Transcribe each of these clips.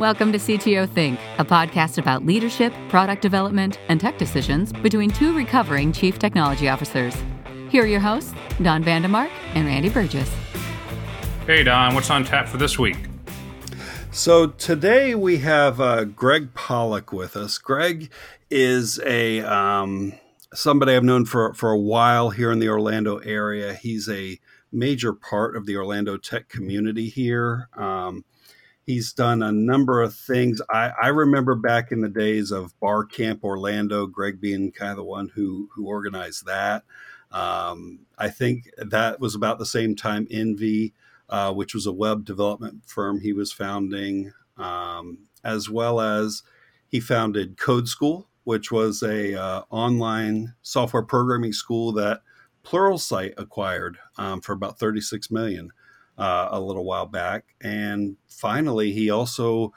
Welcome to CTO Think, a podcast about leadership, product development, and tech decisions between two recovering chief technology officers. Here are your hosts, Don Vandemark and Randy Burgess. Hey, Don, what's on tap for this week? So today we have uh, Greg Pollack with us. Greg is a um, somebody I've known for for a while here in the Orlando area. He's a major part of the Orlando tech community here. Um, he's done a number of things. I, I, remember back in the days of Bar Camp Orlando, Greg being kind of the one who who organized that. Um, I think that was about the same time Envy, uh, which was a web development firm he was founding, um, as well as he founded Code School, which was a uh, online software programming school that Pluralsight acquired um, for about 36 million uh, a little while back. And finally, he also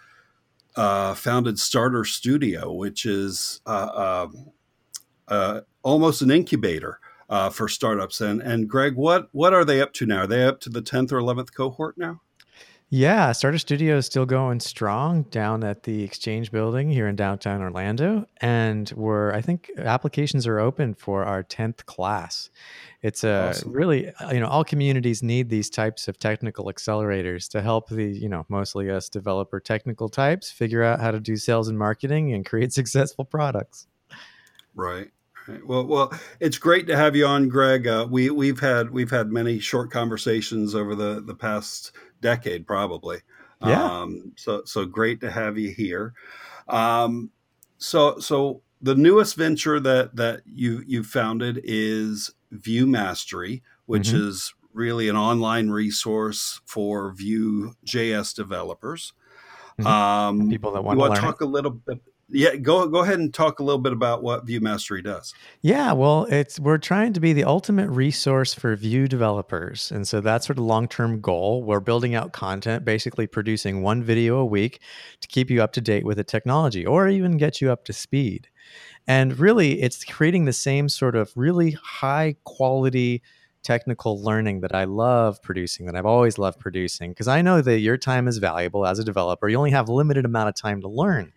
uh, founded Starter Studio, which is uh, um, uh almost an incubator uh, for startups. And and Greg, what what are they up to now? Are they up to the 10th or 11th cohort now? Yeah, Starter Studio is still going strong down at the Exchange Building here in downtown Orlando, and we're I think applications are open for our tenth class. It's a awesome. really you know all communities need these types of technical accelerators to help the you know mostly us developer technical types figure out how to do sales and marketing and create successful products. Right. Right. Well, well, it's great to have you on, Greg. Uh, we we've had we've had many short conversations over the the past decade, probably. Yeah. Um, so so great to have you here. Um, so so the newest venture that that you you founded is Vue Mastery, which mm-hmm. is really an online resource for Vue JS developers. Mm-hmm. Um, People that want, to talk a little bit yeah, go go ahead and talk a little bit about what Vue Mastery does. Yeah, well, it's we're trying to be the ultimate resource for Vue developers, and so that's sort of long term goal. We're building out content, basically producing one video a week to keep you up to date with the technology, or even get you up to speed. And really, it's creating the same sort of really high quality technical learning that I love producing, that I've always loved producing, because I know that your time is valuable as a developer. You only have a limited amount of time to learn.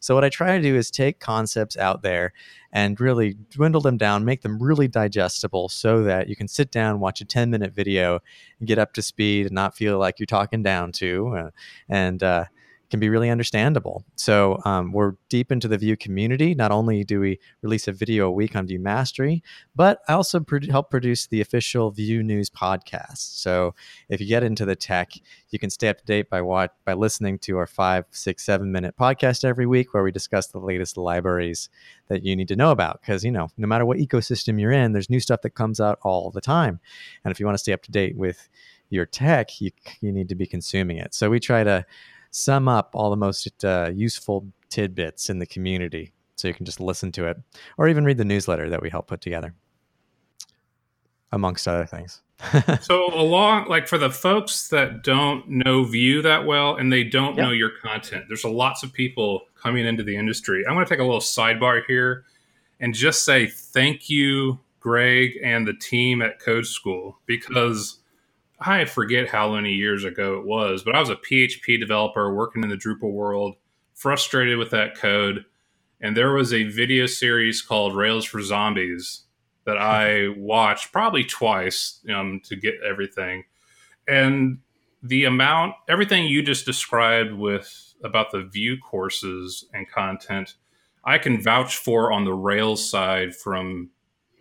So what I try to do is take concepts out there and really dwindle them down, make them really digestible so that you can sit down, watch a 10 minute video and get up to speed and not feel like you're talking down to. Uh, and, uh, can be really understandable. So um, we're deep into the Vue community. Not only do we release a video a week on Vue Mastery, but I also pro- help produce the official Vue News podcast. So if you get into the tech, you can stay up to date by what by listening to our five, six, seven minute podcast every week, where we discuss the latest libraries that you need to know about. Because you know, no matter what ecosystem you're in, there's new stuff that comes out all the time, and if you want to stay up to date with your tech, you you need to be consuming it. So we try to sum up all the most uh, useful tidbits in the community so you can just listen to it or even read the newsletter that we help put together amongst other things so along like for the folks that don't know Vue that well and they don't yep. know your content there's a lots of people coming into the industry I'm going to take a little sidebar here and just say thank you greg and the team at code school because I forget how many years ago it was, but I was a PHP developer working in the Drupal world, frustrated with that code. And there was a video series called Rails for Zombies that I watched probably twice um, to get everything. And the amount, everything you just described with about the Vue courses and content, I can vouch for on the Rails side from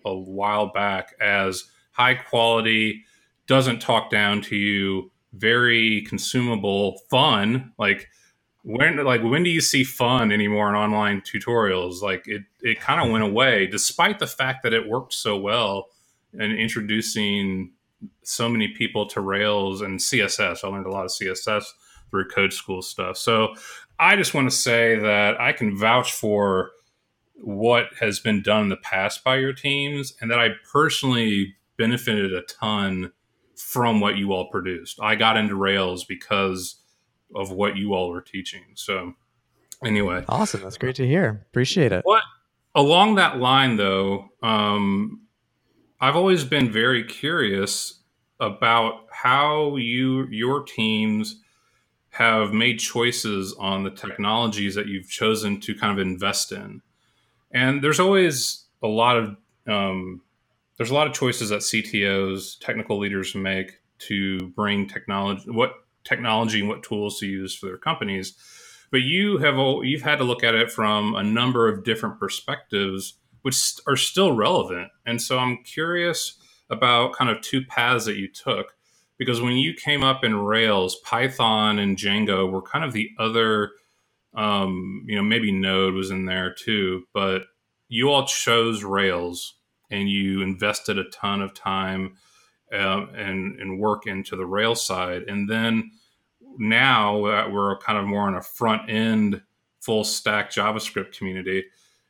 a while back as high quality doesn't talk down to you, very consumable, fun. Like when like when do you see fun anymore in online tutorials? Like it it kind of went away, despite the fact that it worked so well in introducing so many people to Rails and CSS. I learned a lot of CSS through code school stuff. So I just want to say that I can vouch for what has been done in the past by your teams and that I personally benefited a ton from what you all produced. I got into Rails because of what you all were teaching. So, anyway, awesome. That's great to hear. Appreciate it. What along that line, though, um, I've always been very curious about how you your teams have made choices on the technologies that you've chosen to kind of invest in. And there's always a lot of um, there's a lot of choices that CTOs, technical leaders make to bring technology, what technology and what tools to use for their companies. But you have you've had to look at it from a number of different perspectives, which are still relevant. And so I'm curious about kind of two paths that you took because when you came up in Rails, Python and Django were kind of the other, um, you know, maybe Node was in there too, but you all chose Rails and you invested a ton of time um, and, and work into the rail side. And then now that we're kind of more on a front end, full stack JavaScript community,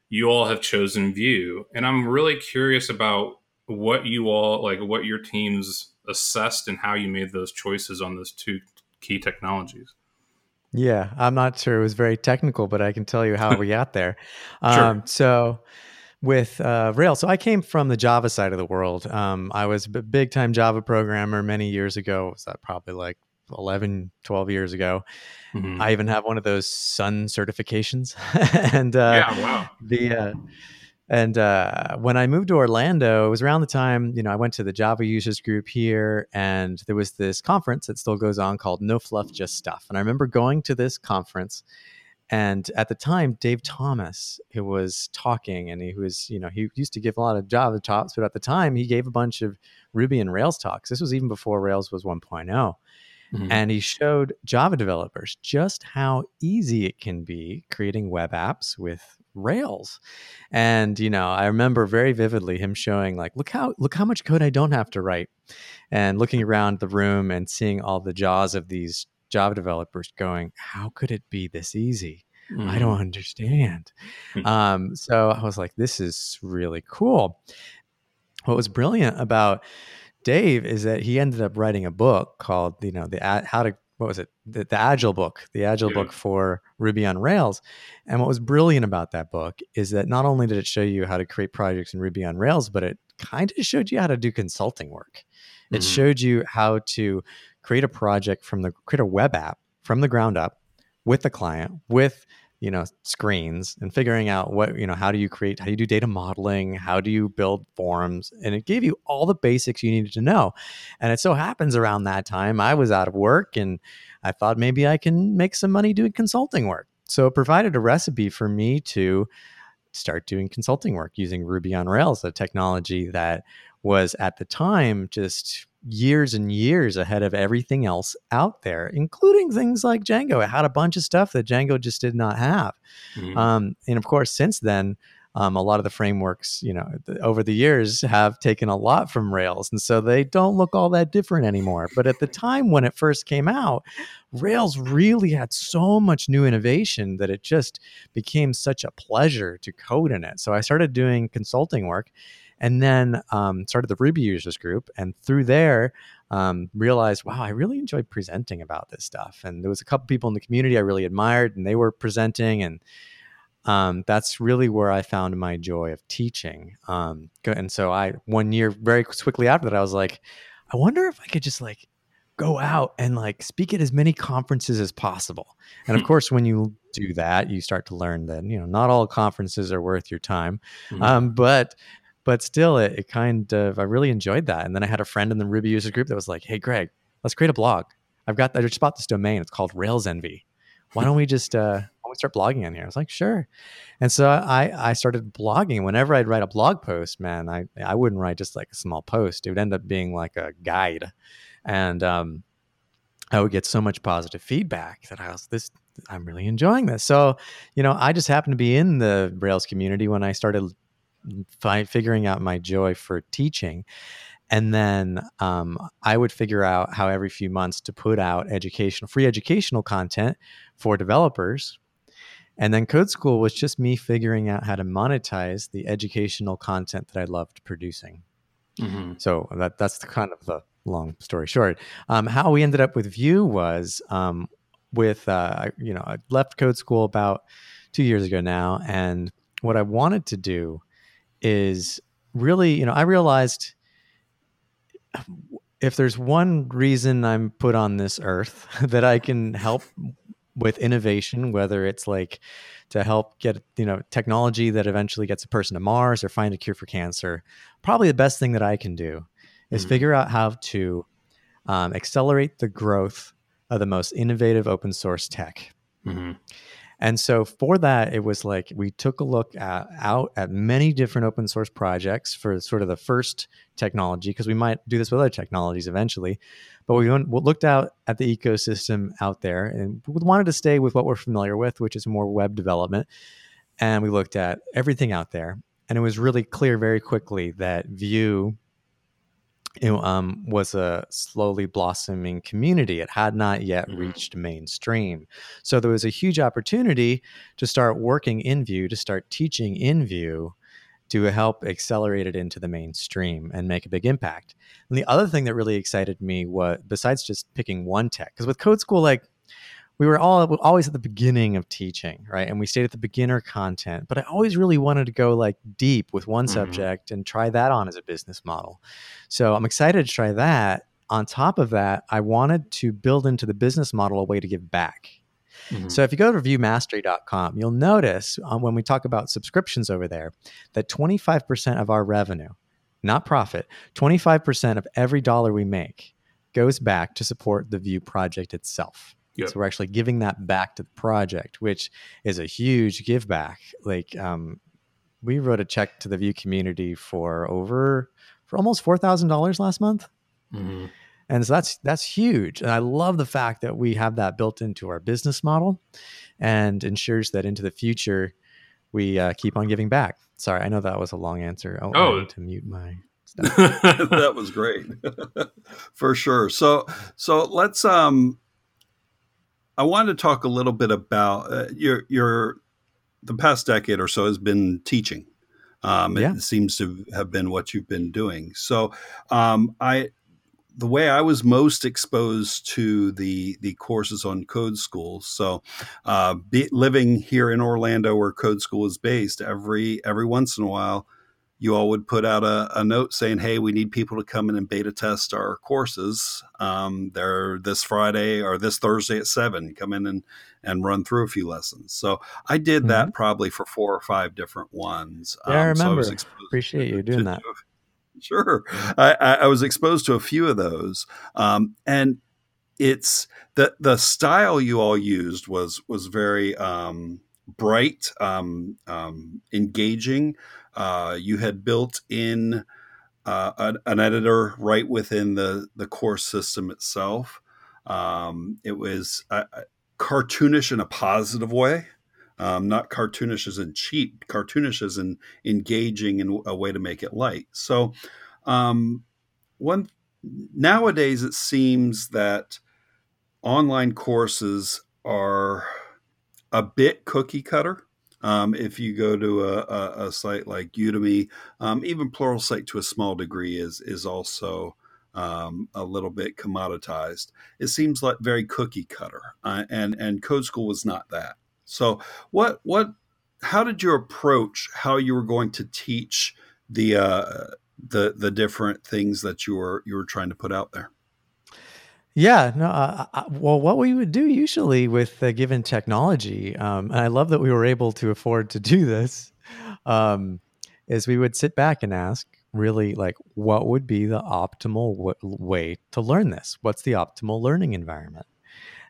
you all have chosen Vue. And I'm really curious about what you all like, what your teams assessed and how you made those choices on those two key technologies. Yeah, I'm not sure it was very technical, but I can tell you how we got there. Um, So, with uh, Rails, so I came from the Java side of the world. Um, I was a big time Java programmer many years ago. Was that probably like 11, 12 years ago? Mm-hmm. I even have one of those Sun certifications. and uh, yeah, wow. The uh, and uh, when I moved to Orlando, it was around the time, you know, I went to the Java users group here, and there was this conference that still goes on called No Fluff, Just Stuff. And I remember going to this conference, and at the time, Dave Thomas, who was talking, and he was, you know, he used to give a lot of Java talks, but at the time, he gave a bunch of Ruby and Rails talks. This was even before Rails was 1.0. Mm-hmm. And he showed Java developers just how easy it can be creating web apps with Rails. And you know, I remember very vividly him showing like, look how look how much code I don't have to write, and looking around the room and seeing all the jaws of these Java developers going, how could it be this easy? Mm. I don't mm-hmm. understand. Hmm. um, so I was like, this is really cool. What was brilliant about Dave is that he ended up writing a book called, you know, the how to what was it the, the agile book the agile yeah. book for ruby on rails and what was brilliant about that book is that not only did it show you how to create projects in ruby on rails but it kind of showed you how to do consulting work it mm-hmm. showed you how to create a project from the create a web app from the ground up with the client with you know screens and figuring out what you know how do you create how do you do data modeling? How do you build forms? And it gave you all the basics you needed to know. And it so happens around that time i was out of work and i thought maybe i can make some money doing consulting work. So it provided a recipe for me to start doing consulting work using ruby on rails a technology that was at the time just years and years ahead of everything else out there, including things like Django. It had a bunch of stuff that Django just did not have. Mm-hmm. Um, and of course, since then, um, a lot of the frameworks, you know, over the years have taken a lot from Rails. And so they don't look all that different anymore. But at the time when it first came out, Rails really had so much new innovation that it just became such a pleasure to code in it. So I started doing consulting work and then um, started the Ruby users group, and through there um, realized, wow, I really enjoyed presenting about this stuff. And there was a couple people in the community I really admired, and they were presenting, and um, that's really where I found my joy of teaching. Um, and so I one year very quickly after that, I was like, I wonder if I could just like go out and like speak at as many conferences as possible. And of course, when you do that, you start to learn that you know not all conferences are worth your time, mm-hmm. um, but but still it, it kind of i really enjoyed that and then i had a friend in the ruby user group that was like hey greg let's create a blog. I've got i just bought this domain. It's called rails envy. Why don't we just uh why don't we start blogging on here? I was like sure. And so i i started blogging. Whenever i'd write a blog post man i i wouldn't write just like a small post. It would end up being like a guide. And um I would get so much positive feedback that I was this I'm really enjoying this. So, you know, I just happened to be in the Rails community when I started fi- figuring out my joy for teaching. And then um, I would figure out how every few months to put out educational, free educational content for developers. And then Code School was just me figuring out how to monetize the educational content that I loved producing. Mm-hmm. So that that's the kind of the long story short. Um, how we ended up with Vue was um, with uh, you know I left Code School about two years ago now, and what I wanted to do is really, you know, I realized if there's one reason I'm put on this earth that I can help with innovation, whether it's like to help get you know technology that eventually gets a person to Mars or find a cure for cancer, probably the best thing that I can do is mm-hmm. figure out how to um, accelerate the growth of the most innovative open source tech. Mm-hmm. And so for that, it was like we took a look at, out at many different open source projects for sort of the first technology, because we might do this with other technologies eventually. But we went, looked out at the ecosystem out there and we wanted to stay with what we're familiar with, which is more web development. And we looked at everything out there. And it was really clear very quickly that Vue it um, was a slowly blossoming community. It had not yet mm-hmm. reached mainstream. So there was a huge opportunity to start working in Vue, to start teaching in Vue, to help accelerate it into the mainstream and make a big impact. And the other thing that really excited me was, besides just picking one tech, because with Code School, like we were all always at the beginning of teaching, right? And we stayed at the beginner content, but I always really wanted to go like deep with one mm-hmm. subject and try that on as a business model. So I'm excited to try that. On top of that, I wanted to build into the business model a way to give back. Mm-hmm. So if you go to vuemastery.com, you'll notice um, when we talk about subscriptions over there that 25% of our revenue, not profit, 25% of every dollar we make goes back to support the Vue project itself. Yep. So we're actually giving that back to the project, which is a huge give back. Like um, we wrote a check to the Vue community for over for almost four thousand dollars last month. Mm-hmm. And so that's that's huge. And I love the fact that we have that built into our business model and ensures that into the future we uh, keep on giving back. Sorry, I know that was a long answer. Oh, oh. To mute my that was great. For sure. So so let's um I wanted to talk a little bit about uh, your your the past decade or so has been teaching. Um, yeah. It seems to have been what you've been doing. So um, I the way I was most exposed to the the courses on Code School. So, uh, be, living here in Orlando, where Code School is based, every every once in a while, you all would put out a, a, note saying, "Hey, we need people to come in and beta test our courses. Um, they're this Friday or this Thursday at seven. Come in and and run through a few lessons." So I did mm-hmm. that probably for four or five different ones. Yeah, um, I remember. So I Appreciate to, you doing to, that. To, sure, I, I, was exposed to a few of those, um, and it's the the style you all used was was very um, bright, um, um, engaging. Uh, you had built in uh, an, an, editor right within the the course system itself. Um, it was uh, uh, cartoonish in a positive way, um, not cartoonish as in cheap, cartoonish as in engaging in a way to make it light. So, um, one nowadays it seems that online courses are a bit cookie cutter. Um, if you go to a, a, a site like Udemy, um, even Pluralsight to a small degree is is also um, a little bit commoditized. It seems like very cookie cutter, uh, and and Code School was not that. So what what how did you approach how you were going to teach the uh, the the different things that you were you were trying to put out there? Yeah, no. Uh, uh, well, what we would do usually with a given technology, um, and I love that we were able to afford to do this, um, is we would sit back and ask, really, like, what would be the optimal w- way to learn this? What's the optimal learning environment?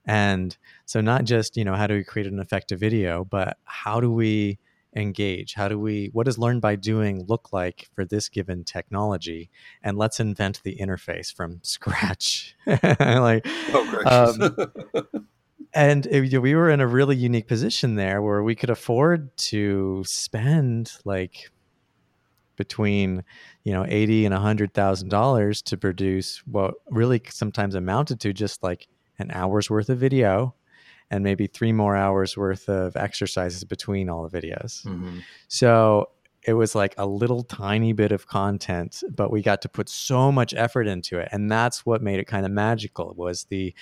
And so, not just you know, how do we create an effective video, but how do we engage? How do we, what does learn by doing look like for this given technology? And let's invent the interface from scratch. like, oh, um, and it, we were in a really unique position there where we could afford to spend like between you know 80 and 100 thousand dollars to produce what really sometimes amounted to just like an hour's worth of video and maybe three more hours worth of exercises between all the videos. Mm-hmm. So it was like a little tiny bit of content, but we got to put so much effort into it, and that's what made it kind of magical. Was the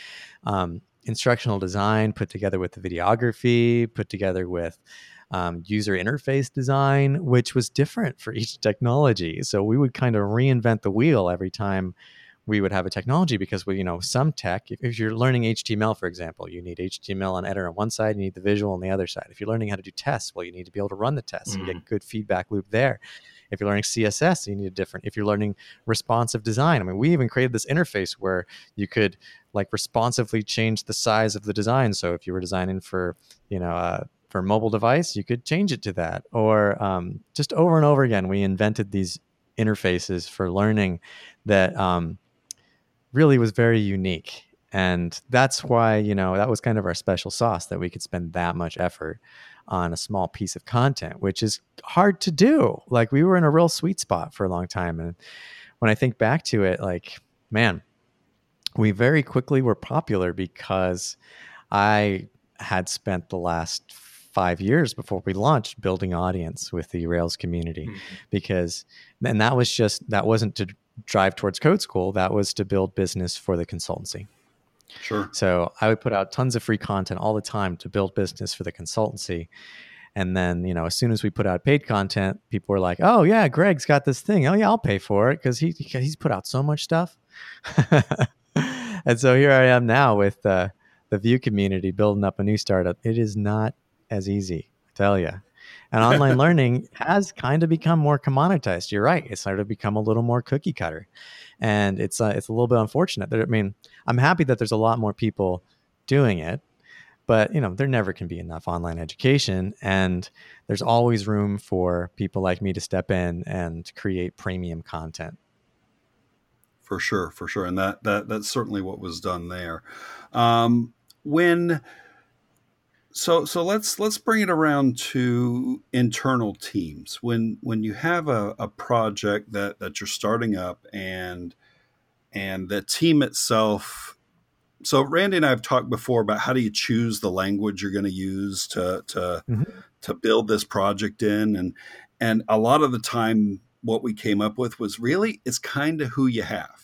um, instructional design put together with the videography, put together with um, user interface design, which was different for each technology. So we would kind of reinvent the wheel every time we would have a technology because we, you know, some tech, if, if, you're learning HTML, for example, you need HTML on editor on one side, you need the visual on the other side. If you're learning how to do tests, well, you need to be able to run the tests mm-hmm. and get mm. good feedback loop there. If you're learning CSS, you need a different. If you're learning responsive design, I mean, we even created this interface where you could like responsively change the size of the design. So if you were designing for, you know, uh, for mobile device, you could change it to that. Or um, just over and over again, we invented these interfaces for learning that um, really was very unique. And that's why, you know, that was kind of our special sauce that we could spend that much effort on a small piece of content, which is hard to do. Like we were in a real sweet spot for a long time. And when I think back to it, like, man, we very quickly were popular because I had spent the last five years before we launched building audience with the Rails community mm-hmm. because and that was just that wasn't to drive towards code school that was to build business for the consultancy Sure. So I would put out tons of free content all the time to build business for the consultancy. And then, you know, as soon as we put out paid content, people were like, "Oh yeah, Greg's got this thing. Oh yeah, I'll pay for it because he he's put out so much stuff." and so here I am now with uh, the Vue community building up a new startup. It is not as easy, I tell you. And online learning has kind of become more commoditized. You're right; it's started to become a little more cookie cutter and it's uh, it's a little bit unfortunate. That I mean, I'm happy that there's a lot more people doing it, but you know, there never can be enough online education, and there's always room for people like me to step in and create premium content. For sure, for sure, and that that that's certainly what was done there. Um, when so so let's let's bring it around to internal teams when when you have a, a project that that you're starting up and and the team itself so randy and i have talked before about how do you choose the language you're going to use to to mm-hmm. to build this project in and and a lot of the time what we came up with was really it's kind of who you have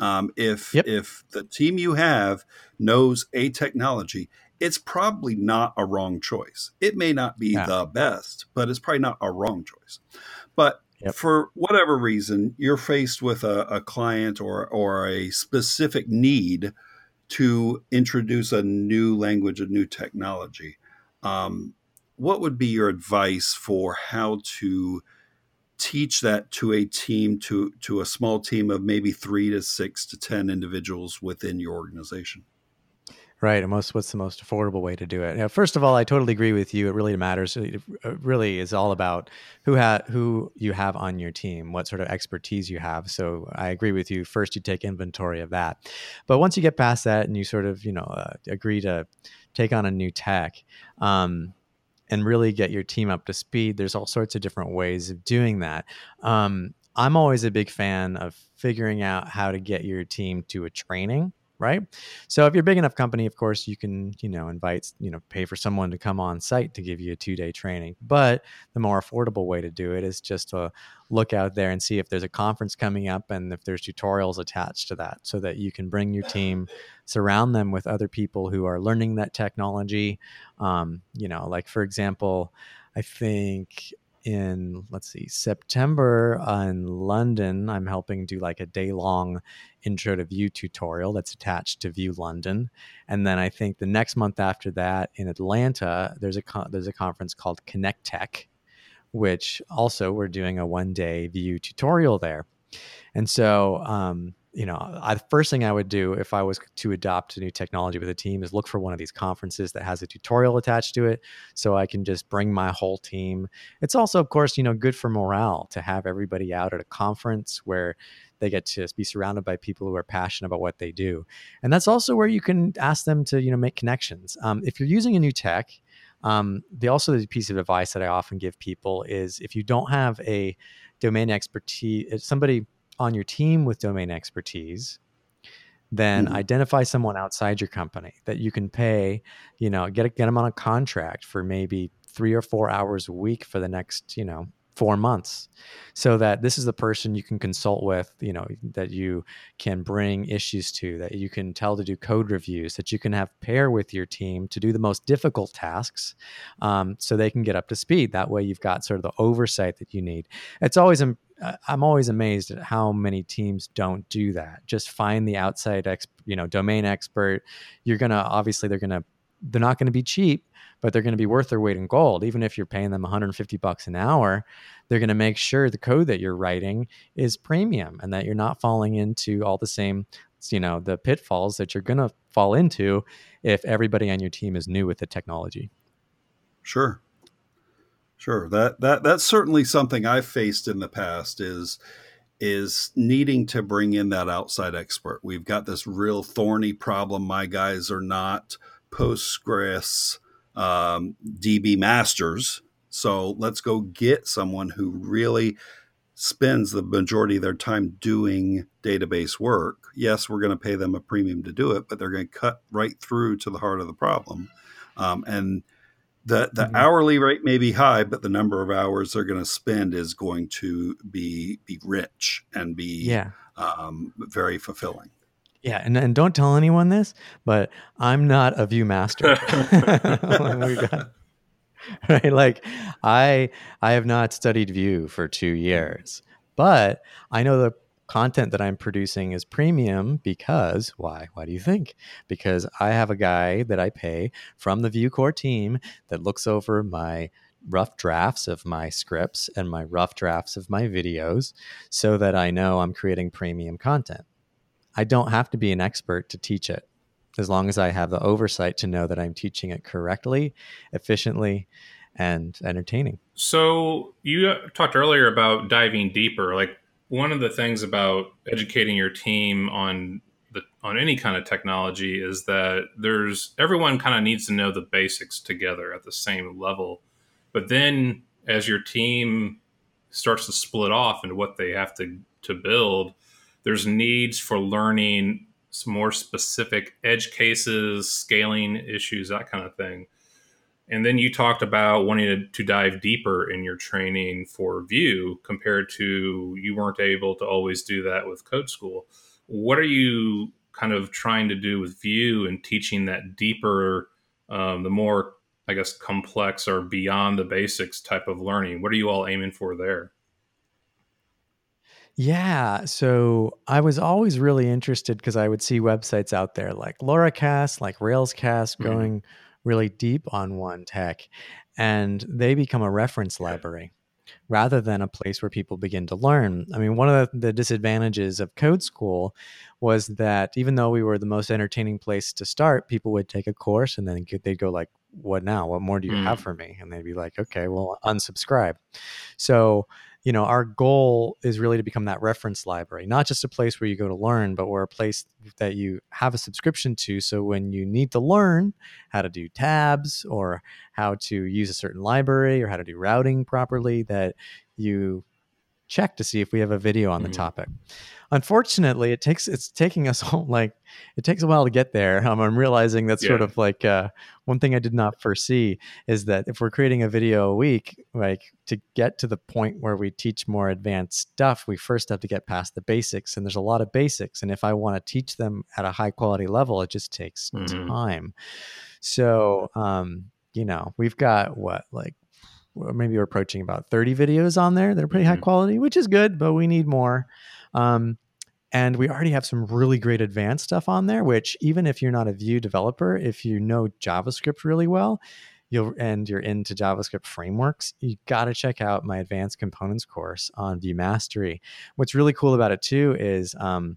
um, if yep. if the team you have knows a technology it's probably not a wrong choice. It may not be yeah. the best, but it's probably not a wrong choice. But yep. for whatever reason, you're faced with a, a client or, or a specific need to introduce a new language, a new technology. Um, what would be your advice for how to teach that to a team to to a small team of maybe three to six to ten individuals within your organization Right. And most, what's the most affordable way to do it? Know, first of all, I totally agree with you. It really matters. It really is all about who ha- who you have on your team, what sort of expertise you have. So I agree with you. First, you take inventory of that. But once you get past that and you sort of, you know, uh, agree to take on a new tech, um, and really get your team up to speed, there's all sorts of different ways of doing that. Um, I'm always a big fan of figuring out how to get your team to a training right? So if you're a big enough company of course you can you know invite you know pay for someone to come on site to give you a two day training. But the more affordable way to do it is just to look out there and see if there's a conference coming up and if there's tutorials attached to that so that you can bring your team surround them with other people who are learning that technology. Um, you know like for example i think in let's see september in london i'm helping do like a day long intro to Vue tutorial that's attached to Vue london. And then i think the next month after that in atlanta there's a con- there's a conference called connect tech which also we're doing a one day Vue tutorial there. And so um, you know, I, the first thing I would do if I was to adopt a new technology with a team is look for one of these conferences that has a tutorial attached to it, so I can just bring my whole team. It's also, of course, you know, good for morale to have everybody out at a conference where they get to be surrounded by people who are passionate about what they do, and that's also where you can ask them to, you know, make connections. Um, if you're using a new tech, um, the also the piece of advice that I often give people is if you don't have a domain expertise, somebody on your team with domain expertise, then mm-hmm. identify someone outside your company that you can pay, you know, get get them on a contract for maybe 3 or 4 hours a week for the next, you know, four months so that this is the person you can consult with you know that you can bring issues to that you can tell to do code reviews that you can have pair with your team to do the most difficult tasks um, so they can get up to speed that way you've got sort of the oversight that you need it's always I'm always amazed at how many teams don't do that. Just find the outside ex, you know, domain expert. You're gonna obviously they're gonna they're not going to be cheap, but they're going to be worth their weight in gold. Even if you're paying them 150 bucks an hour, they're going to make sure the code that you're writing is premium and that you're not falling into all the same, you know, the pitfalls that you're going to fall into if everybody on your team is new with the technology. Sure. Sure. That that that's certainly something I've faced in the past is is needing to bring in that outside expert. We've got this real thorny problem. My guys are not Postgres um, DB masters. So let's go get someone who really spends the majority of their time doing database work. Yes, we're going to pay them a premium to do it, but they're going to cut right through to the heart of the problem. Um, and the the mm-hmm. hourly rate may be high, but the number of hours they're going to spend is going to be be rich and be yeah. um, very fulfilling. Yeah, and, and don't tell anyone this, but I'm not a Vue master. right? Like I I have not studied Vue for two years, but I know the content that I'm producing is premium because why? Why do you think? Because I have a guy that I pay from the Vue core team that looks over my rough drafts of my scripts and my rough drafts of my videos so that I know I'm creating premium content. I don't have to be an expert to teach it as long as I have the oversight to know that I'm teaching it correctly, efficiently, and entertaining. So, you uh, talked earlier about diving deeper. Like, one of the things about educating your team on the, on any kind of technology is that there's everyone kind of needs to know the basics together at the same level. But then as your team starts to split off into what they have to to build, there's needs for learning some more specific edge cases, scaling issues, that kind of thing. And then you talked about wanting to, to, dive deeper in your training for Vue compared to you weren't able to always do that with Code School. What are you kind of trying to do with Vue and teaching that deeper, um, the more, I guess, complex or beyond the basics type of learning? What are you all aiming for there? Yeah. So I was always really interested because I would see websites out there like Laracast, like Railscast mm-hmm. going really deep on one tech, and they become a reference library rather than a place where people begin to learn. I mean, one of the, the disadvantages of Code School was that even though we were the most entertaining place to start, people would take a course and then they'd go like, "What now? What more do you mm. have for me?" And they'd be like, "Okay, well, unsubscribe." So you know our goal is really to become that reference library not just a place where you go to learn but we're a place that you have a subscription to. So when you need to learn how to do tabs or how to use a certain library or how to do routing properly that you check to see if we have a video on the mm-hmm. topic unfortunately it takes it's taking us all like it takes a while to get there um, i'm realizing that's yeah. sort of like uh, one thing i did not foresee is that if we're creating a video a week like to get to the point where we teach more advanced stuff we first have to get past the basics and there's a lot of basics and if i want to teach them at a high quality level it just takes mm-hmm. time so um, you know we've got what like maybe we're approaching about 30 videos on there that are pretty mm-hmm. high quality, which is good, but we need more. Um, and we already have some really great advanced stuff on there, which even if you're not a Vue developer, if you know JavaScript really well, you'll and you're into JavaScript frameworks, you got to check out my advanced components course on Vue Mastery. What's really cool about it too is um,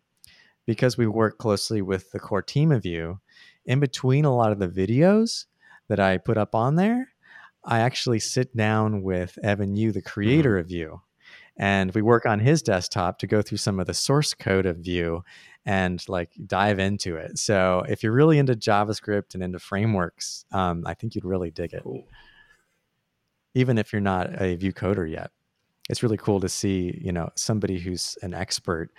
because we work closely with the core team of Vue, in between a lot of the videos that I put up on there, I actually sit down with Evan You, the creator mm-hmm. of Vue, and we work on his desktop to go through some of the source code of Vue and like dive into it. So if you're really into JavaScript and into frameworks, um, I think you'd really dig it. Cool. Even if you're not a Vue coder yet, it's really cool to see you know somebody who's an expert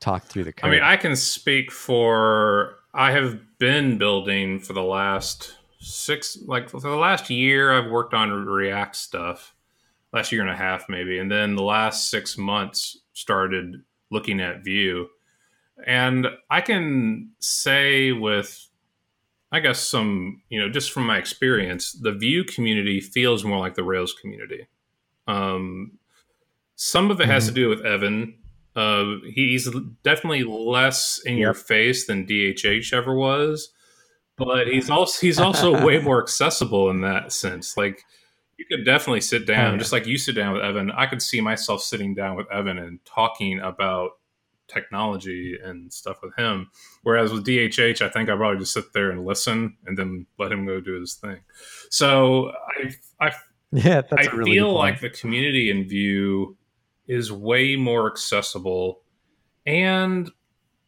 talk through the code. I mean, I can speak for I have been building for the last six like for the last year I've worked on React stuff. Last year and a half maybe. And then the last six months started looking at Vue. And I can say with I guess some, you know, just from my experience, the Vue community feels more like the Rails community. Um, Some of it mm-hmm. has to mm-hmm. do with Evan. Uh, he's definitely less in yep. your face than DHH ever was, but he's also he's also way more accessible in that sense. Like you could definitely sit down, yeah. just like you sit down with Evan. I could see myself sitting down with Evan and talking about technology and stuff with him. Whereas with DHH, I think I probably just sit there and listen and then let him go do his thing. So I, I, yeah, I really feel like the community in Vue is way more accessible. And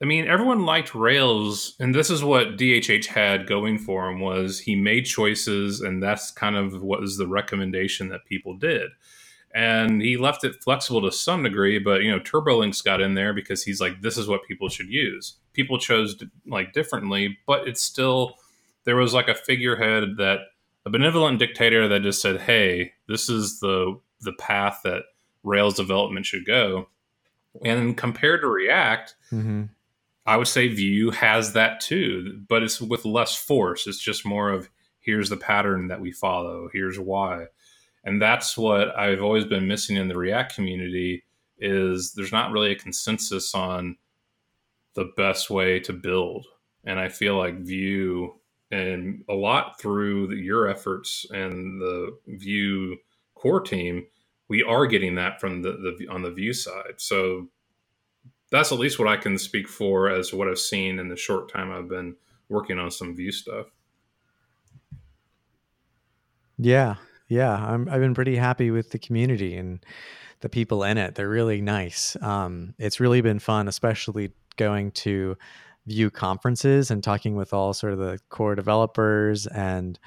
I mean, everyone liked Rails, and this is what DHH had going for him was he made choices, and that's kind of what was the recommendation that people did. And he left it flexible to some degree but you know turbolinks got in there because he's like this is what people should use. People chose like differently but it's still there was like a figurehead that a benevolent dictator that just said hey this is the the path that rails development should go. And compared to react mm-hmm. I would say vue has that too but it's with less force it's just more of here's the pattern that we follow here's why and that's what I've always been missing in the React community is there's not really a consensus on the best way to build. And I feel like Vue and a lot through the, your efforts and the Vue core team, we are getting that from the, the on the Vue side. So that's at least what I can speak for as what I've seen in the short time I've been working on some Vue stuff. Yeah, yeah, I'm, I've been pretty happy with the community and the people in it. They're really nice. Um, it's really been fun, especially going to Vue conferences and talking with all sort of the core developers and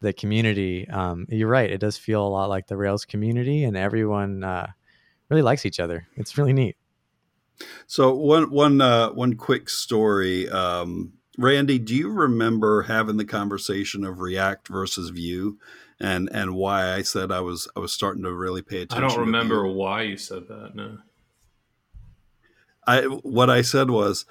the community. Um, you're right; it does feel a lot like the Rails community, and everyone uh, really likes each other. It's really neat. So one one uh, one quick story. Um, Randy, do you remember having the conversation of React versus Vue? and and why I said I was I was starting to really pay attention. I don't remember why you said that. No. I what I said was,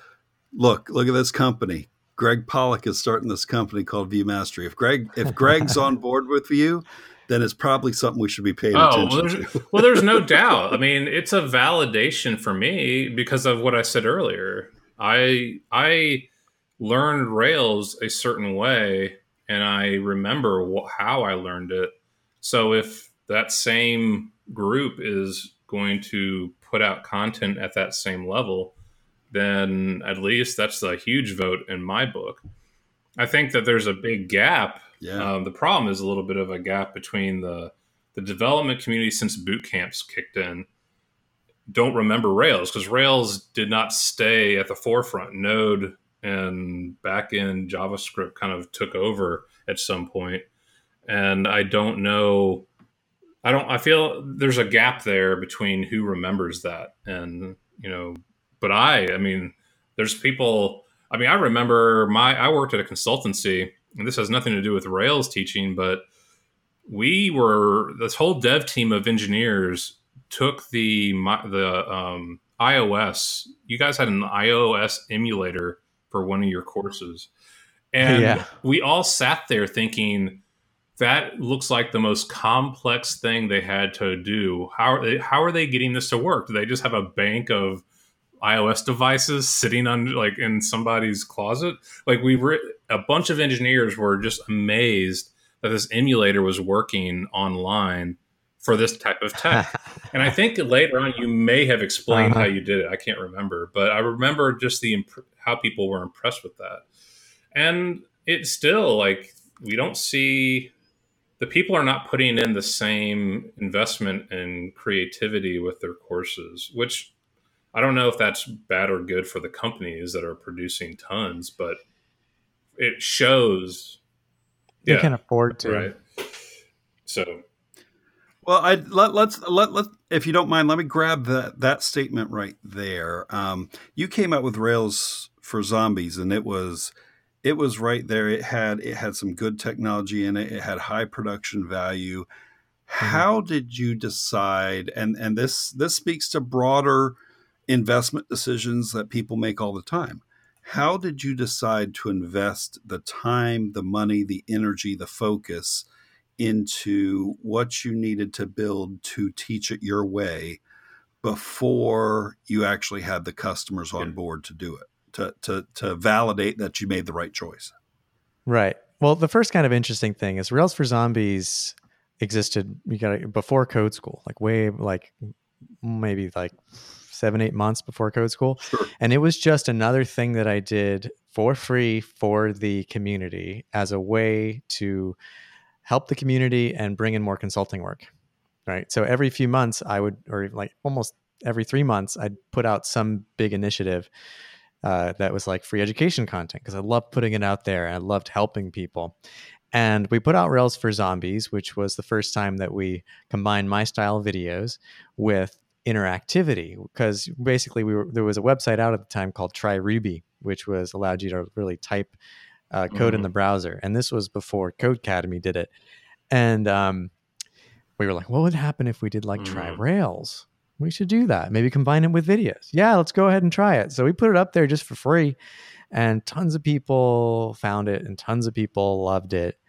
look, look at this company. Greg Pollack is starting this company called Vue Mastery. If Greg if Greg's on board with Vue, then it's probably something we should be paying oh, attention well, there's, to. well, there's no doubt. I mean, it's a validation for me because of what I said earlier. I I learned Rails a certain way and I remember wh- how I learned it. So if that same group is going to put out content at that same level, then at least that's a huge vote in my book. I think that there's a big gap. Yeah. Um, the problem is a little bit of a gap between the the development community since boot camps kicked in don't remember Rails because Rails did not stay at the forefront. Node and back in JavaScript kind of took over at some. And I don't know. I don't. I feel there's a gap there between who remembers that, and you know. But I, I mean, there's people. I mean, I remember my. I worked at a consultancy, and this has nothing to do with Rails teaching, but we were this whole dev team of engineers took the the um, iOS. You guys had an iOS emulator for one of your courses. And yeah. we all sat there thinking, that looks like the most complex thing they had to do. How how are they getting this to work? Do they just have a bank of iOS devices sitting on like in somebody's closet? Like we were a bunch of engineers were just amazed that this emulator was working online for this type of tech. and I think later on you may have explained uh-huh. how you did it. I can't remember, but I remember just the imp- how people were impressed with that. And it's still like we don't see the people are not putting in the same investment and creativity with their courses, which I don't know if that's bad or good for the companies that are producing tons, but it shows they yeah, can afford to. Right. So well, I let let's let let if you don't mind, let me grab that that statement right there. Um, you came out with Rails for Zombies, and it was it was right there. It had it had some good technology in it. It had high production value. Mm-hmm. How did you decide? And and this this speaks to broader investment decisions that people make all the time. How did you decide to invest the time, the money, the energy, the focus? into what you needed to build to teach it your way before you actually had the customers on board to do it, to, to, to validate that you made the right choice. Right. Well, the first kind of interesting thing is Rails for Zombies existed you got before code school like way like maybe like seven eight months before code school sure. and it was just another thing that i did for free for the community as a way to help the community and bring in more consulting work right so every few months i would or like almost every three months i'd put out some big initiative uh, that was like free education content because i loved putting it out there and i loved helping people and we put out rails for zombies which was the first time that we combined my style videos with interactivity because basically we were there was a website out at the time called try ruby which was allowed you to really type uh, code mm-hmm. in the browser and this was before codecademy did it. And um, we were like what would happen if we did like mm-hmm. try rails? We should do that. Maybe combine it with videos. Yeah let's go ahead and try it. So we put it up there just for free and tons of people found it and tons of people loved it.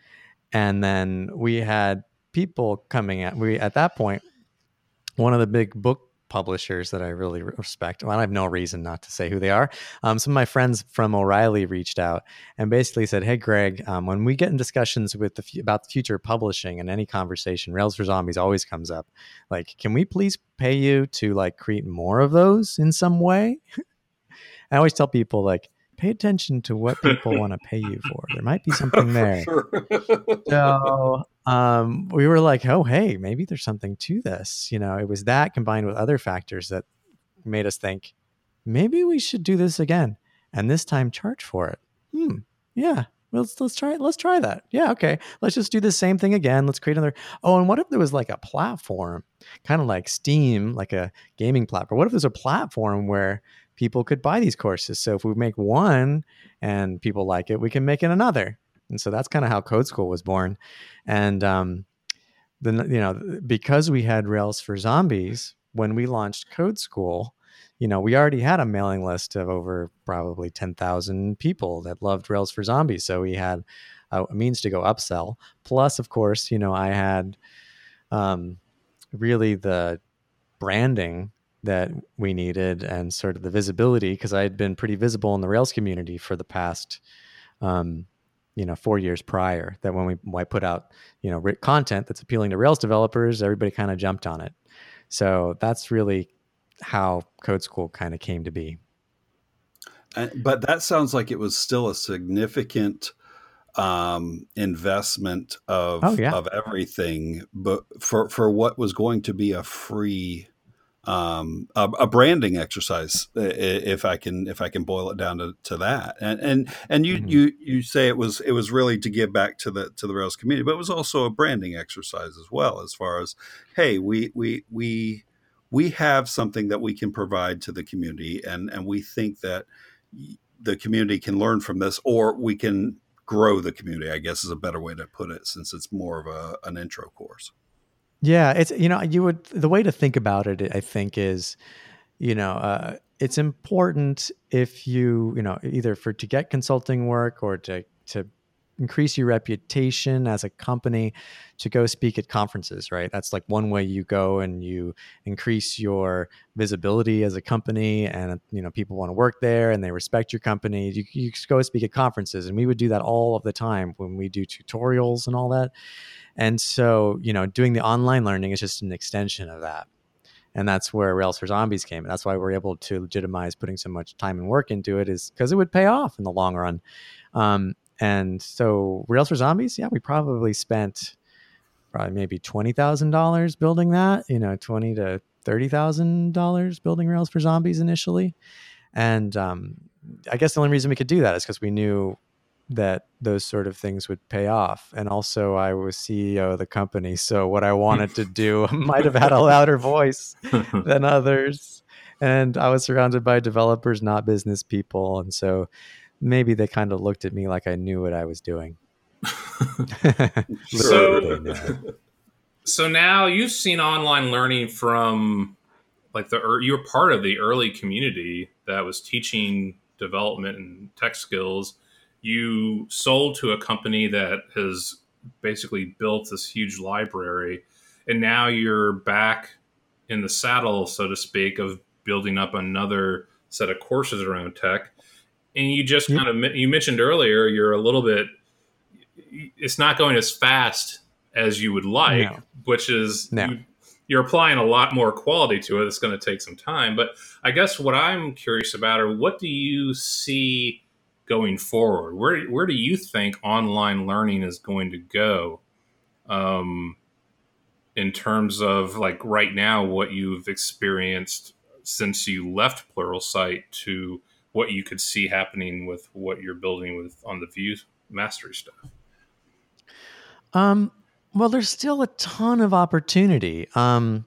And then we had people coming at we at that point one of the big book publishers that I really respect. Well, I have no reason not to say who they are. Um, some of my friends from O'Reilly reached out and basically said, "Hey, Greg, um, when we get in discussions with the f- about the future of publishing and any conversation, Rails for Zombies always comes up. Like, can we please pay you to like create more of those in some way?" I always tell people like pay attention to what people want to pay you for. There might be something there. so um, we were like, oh, hey, maybe there's something to this. You know, it was that combined with other factors that made us think maybe we should do this again and this time charge for it. Hmm. Yeah. Well, Let's let's try it. let's try that. Yeah, okay. Let's just do the same thing again. Let's create another. Oh, and what if there was like a platform, kind of like Steam, like a gaming platform? What if there's a platform where people could buy these courses. So if we make one and people like it, we can make it another. And so that's kind of how Code School was born. And um, then you know because we had Rails for Zombies when we launched Code School, you know we already had a mailing list of over probably ten thousand people that loved Rails for Zombies. So we had a, a means to go upsell. Plus, of course, you know I had um, really the branding that we needed and sort of the visibility because I had been pretty visible in the Rails community for the past, um, you know, four years prior. That when we when I put out you know content that's appealing to Rails developers, everybody kind of jumped on it. So that's really how Code School kind of came to be. Uh, but that sounds like it was still a significant um, investment of oh, yeah. of everything, but for for what was going to be a free um, a, a, branding exercise, if I can if I can boil it down to, to that. And and and you mm-hmm. you you say it was it was really to give back to the to the Rails community, but it was also a branding exercise as well. As far as hey, we we we we have something that we can provide to the community, and and we think that the community can learn from this, or we can grow the community. I guess is a better way to put it, since it's more of a an intro course. Yeah, it's you know you would the way to think about it I think is you know uh, it's important if you you know either for to get consulting work or to to increase your reputation as a company to go speak at conferences right that's like one way you go and you increase your visibility as a company and you know people want to work there and they respect your company you, you go speak at conferences and we would do that all of the time when we do tutorials and all that and so, you know, doing the online learning is just an extension of that. And that's where Rails for Zombies came. And that's why we're able to legitimize putting so much time and work into it is because it would pay off in the long run. Um, and so Rails for Zombies, yeah, we probably spent probably maybe twenty thousand dollars building that. You know, twenty to thirty thousand dollars building Rails for Zombies initially. And um, I guess the only reason we could do that is because we knew that those sort of things would pay off. And also, I was CEO of the company, so what I wanted to do might have had a louder voice than others. And I was surrounded by developers, not business people, and so maybe they kind of looked at me like I knew what I was doing. so, so now you've seen online learning from like the you were part of the early community that was teaching development and tech skills you sold to a company that has basically built this huge library and now you're back in the saddle, so to speak, of building up another set of courses around tech. And you just kind of you mentioned earlier you're a little bit it's not going as fast as you would like, no. which is no. you, you're applying a lot more quality to it. It's going to take some time. But I guess what I'm curious about are what do you see going forward? Where where do you think online learning is going to go? Um, in terms of like right now, what you've experienced since you left Plural Pluralsight to what you could see happening with what you're building with on the Vue mastery stuff. Um, well, there's still a ton of opportunity. Um,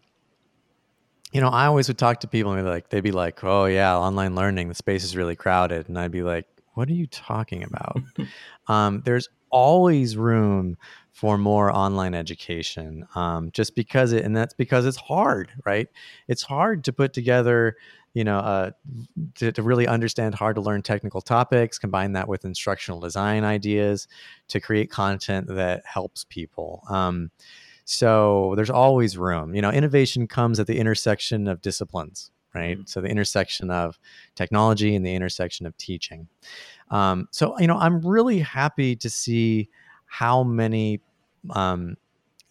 you know, I always would talk to people and be like they'd be like, "Oh yeah, online learning, the space is really crowded," and I'd be like, "What are you talking about?" um, there's always room for more online education, um, just because it, and that's because it's hard, right? It's hard to put together you know, uh, to, to, really understand hard to learn technical topics, combine that with instructional design ideas to create content that helps people. Um, so there's always room. You know, innovation comes at the intersection of disciplines, right? Mm-hmm. So the intersection of technology and the intersection of teaching. Um, so, you know, I'm really happy to see how many um,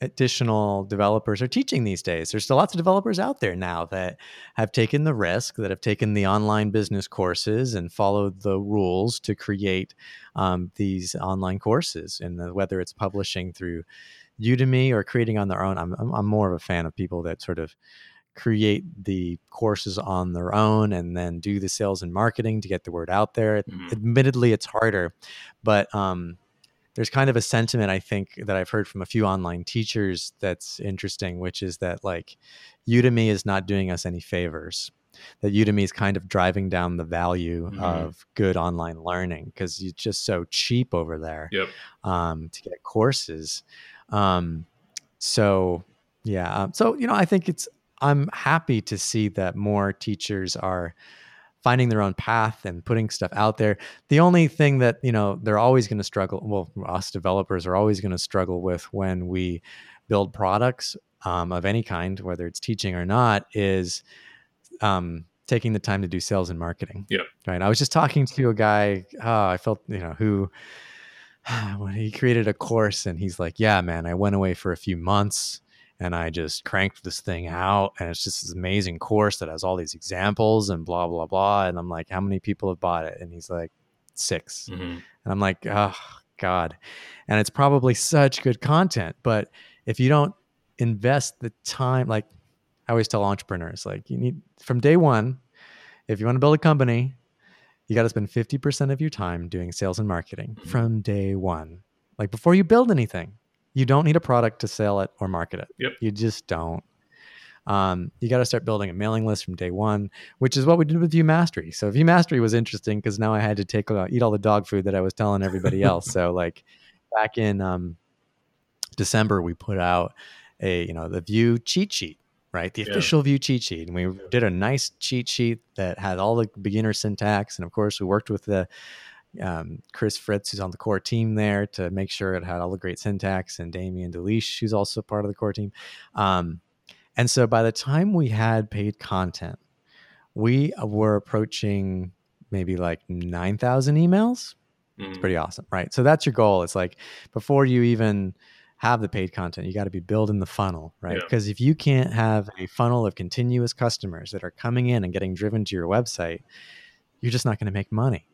additional developers are teaching these days. There's still lots of developers out there now that have taken the risk, that have taken the online business courses and followed the rules to create um, these online courses. And the, whether it's publishing through Udemy or creating on their own, I'm, I'm more of a fan of people that sort of create the courses on their own and then do the sales and marketing to get the word out there. Mm-hmm. Admittedly, it's harder, but um, there's kind of a sentiment I think that I've heard from a few online teachers that's interesting, which is that like Udemy is not doing us any favors. That Udemy is kind of driving down the value mm-hmm. of good online learning because it's just so cheap over there yep. um, to get courses. Um, so yeah, um, so you know, I think it's I'm happy to see that more teachers are finding their own path and putting stuff out there. The only thing that, you know, they're always going to struggle, well, us developers are always going to struggle with when we build products um, of any kind, whether it's teaching or not, is um, taking the time to do sales and marketing. Yeah. Right. I was just talking to a guy, oh, I felt, you know, who, when he created a course and he's like, yeah, man, I went away for a few months and I just cranked this thing out. And it's just this amazing course that has all these examples and blah, blah, blah. And I'm like, how many people have bought it? And he's like, 6 mm-hmm. And I'm like, oh, God. And it's probably such good content. But if you don't invest the time, like I always tell entrepreneurs, like, you need from day one, if you want to build a company, you got to spend 50% of your time doing sales and marketing mm-hmm. from day one. Like before you build anything, you don't need a product to sell it or market it. Yep. You just don't. Um, you got to start building a mailing list from day one, which is what we did with Vue Mastery. So Vue Mastery was interesting because now I had to take uh, eat all the dog food that I was telling everybody else. so like back in um, December, we put out a you know the View cheat sheet, right? The yeah. official Vue cheat sheet, and we did a nice cheat sheet that had all the beginner syntax, and of course we worked with the um, Chris Fritz, who's on the core team there, to make sure it had all the great syntax, and Damian Dulisz, who's also part of the core team. Um, and so by the time we had paid content, we were approaching maybe like 9,000 emails. Mm. It's pretty awesome, right? So that's your goal. It's like before you even have the paid content, you got to be building the funnel, right? Yeah. Because if you can't have a funnel of continuous customers that are coming in and getting driven to your website, you're just not going to make money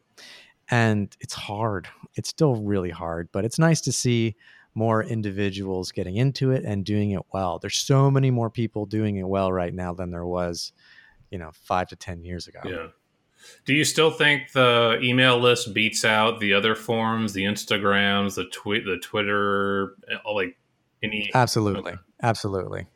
and it's hard. It's still really hard, but it's nice to see more individuals getting into it and doing it well. There's so many more people doing it well right now than there was, you know, five to 10 years ago. Yeah. Do you still think the email list beats out the other forms, the Instagrams, the tweet, the Twitter, eh, like any? Absolutely. Okay. Absolutely.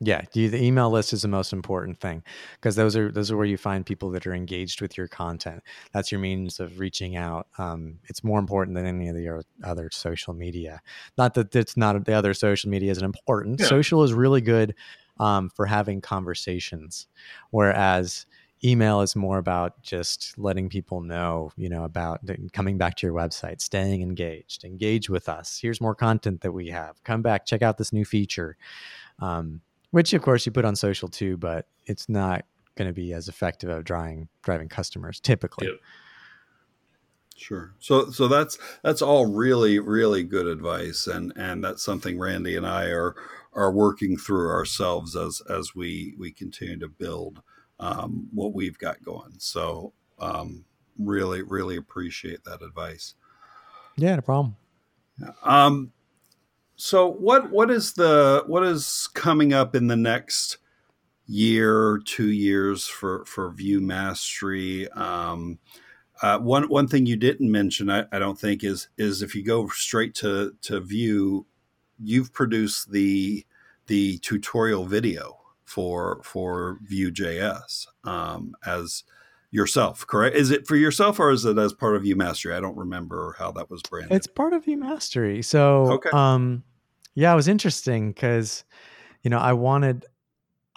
Yeah, the email list is the most important thing because those are those are where you find people that are engaged with your content. That's your means of reaching out. Um, it's more important than any of the other social media. Not that it's not the other social media isn't important. Yeah. Social is really good um, for having conversations, whereas email is more about just letting people know, you know, about coming back to your website, staying engaged, engage with us. Here's more content that we have. Come back, check out this new feature. Um, which of course you put on social too, but it's not going to be as effective at driving driving customers typically. Yep. Sure. So so that's that's all really really good advice, and and that's something Randy and I are are working through ourselves as as we we continue to build um, what we've got going. So um, really really appreciate that advice. Yeah, no problem. Um, so what what is the what is coming up in the next year, two years for for Vue Mastery? Um, uh, one one thing you didn't mention, I, I, don't think, is is if you go straight to to Vue, you've produced the the tutorial video for for Vue.js um, as yourself, correct? Is it for yourself or is it as part of Vue Mastery? I don't remember how that was branded. It's part of Vue Mastery. So, okay. um, yeah, it was interesting because, you know, I wanted,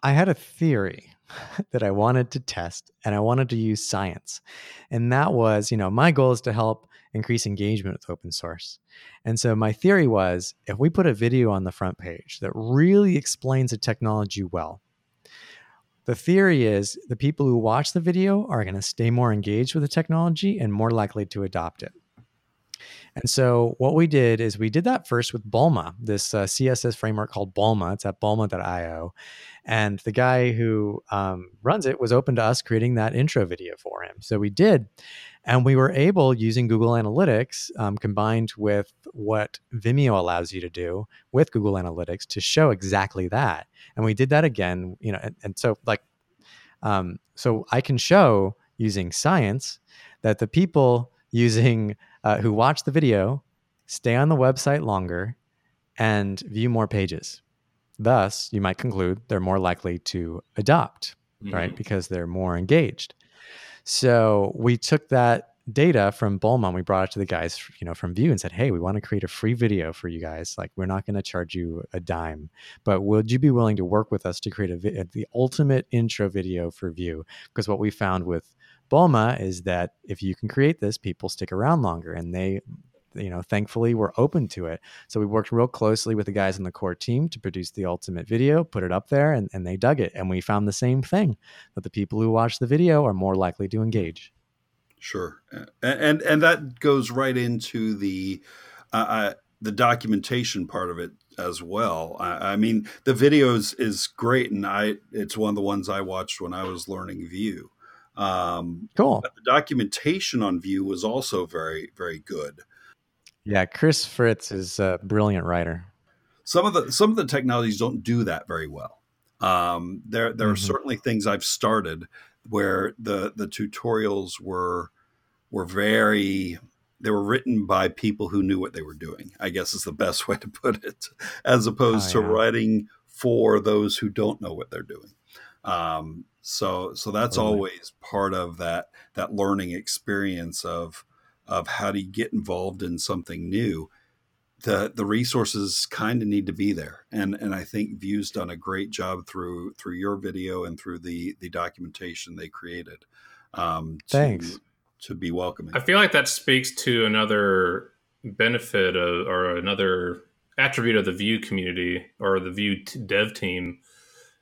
I had a theory that I wanted to test and I wanted to use science. And that was, you know, my goal is to help increase engagement with open source. And so my theory was if we put a video on the front page that really explains the technology well, the theory is the people who watch the video are going to stay more engaged with the technology and more likely to adopt it. And so what we did is we did that first with Bulma, this uh, CSS framework called Bulma. It's at bulma.io. And the guy who um, runs it was open to us creating that intro video for him. So we did. And we were able, using Google Analytics um, combined with what Vimeo allows you to do with Google Analytics to show exactly that. And we did that again, you know, and, and so like, um, so I can show using science that the people using uh, who watch the video stay on the website longer and view more pages. Thus, you might conclude they're more likely to adopt, mm-hmm. right? Because they're more engaged. So we took that data from Bulma, we brought it to the guys, you know, from Vue and said, "Hey, we want to create a free video for you guys. Like, we're not going to charge you a dime, but would you be willing to work with us to create a vi- the ultimate intro video for Vue? Because what we found with Bulma is that if you can create this, people stick around longer, and they you know, thankfully we're open to it. So we worked real closely with the guys in the core team to produce the ultimate video, put it up there, and, and they dug it. And we found the same thing that the people who watch the video are more likely to engage. Sure, and and, and that goes right into the uh, uh, the documentation part of it as well. I, I mean, the videos is great, and I it's one of the ones I watched when I was learning Vue. Um, cool. But the documentation on Vue was also very, very good. Yeah, Chris Fritz is a brilliant writer. Some of the some of the technologies don't do that very well. Um, there there mm-hmm. are certainly things I've started where the the tutorials were were very they were written by people who knew what they were doing. I guess is the best way to put it, as opposed oh, yeah. to writing for those who don't know what they're doing. Um, so so that's totally. always part of that that learning experience of of how do you get involved in something new. The the resources kind of need to be there and and i think Vue's done a great job through through your video and through the the documentation they created um to, thanks. to be welcoming. I feel like that speaks to another benefit of, or another attribute of the Vue community or the Vue dev team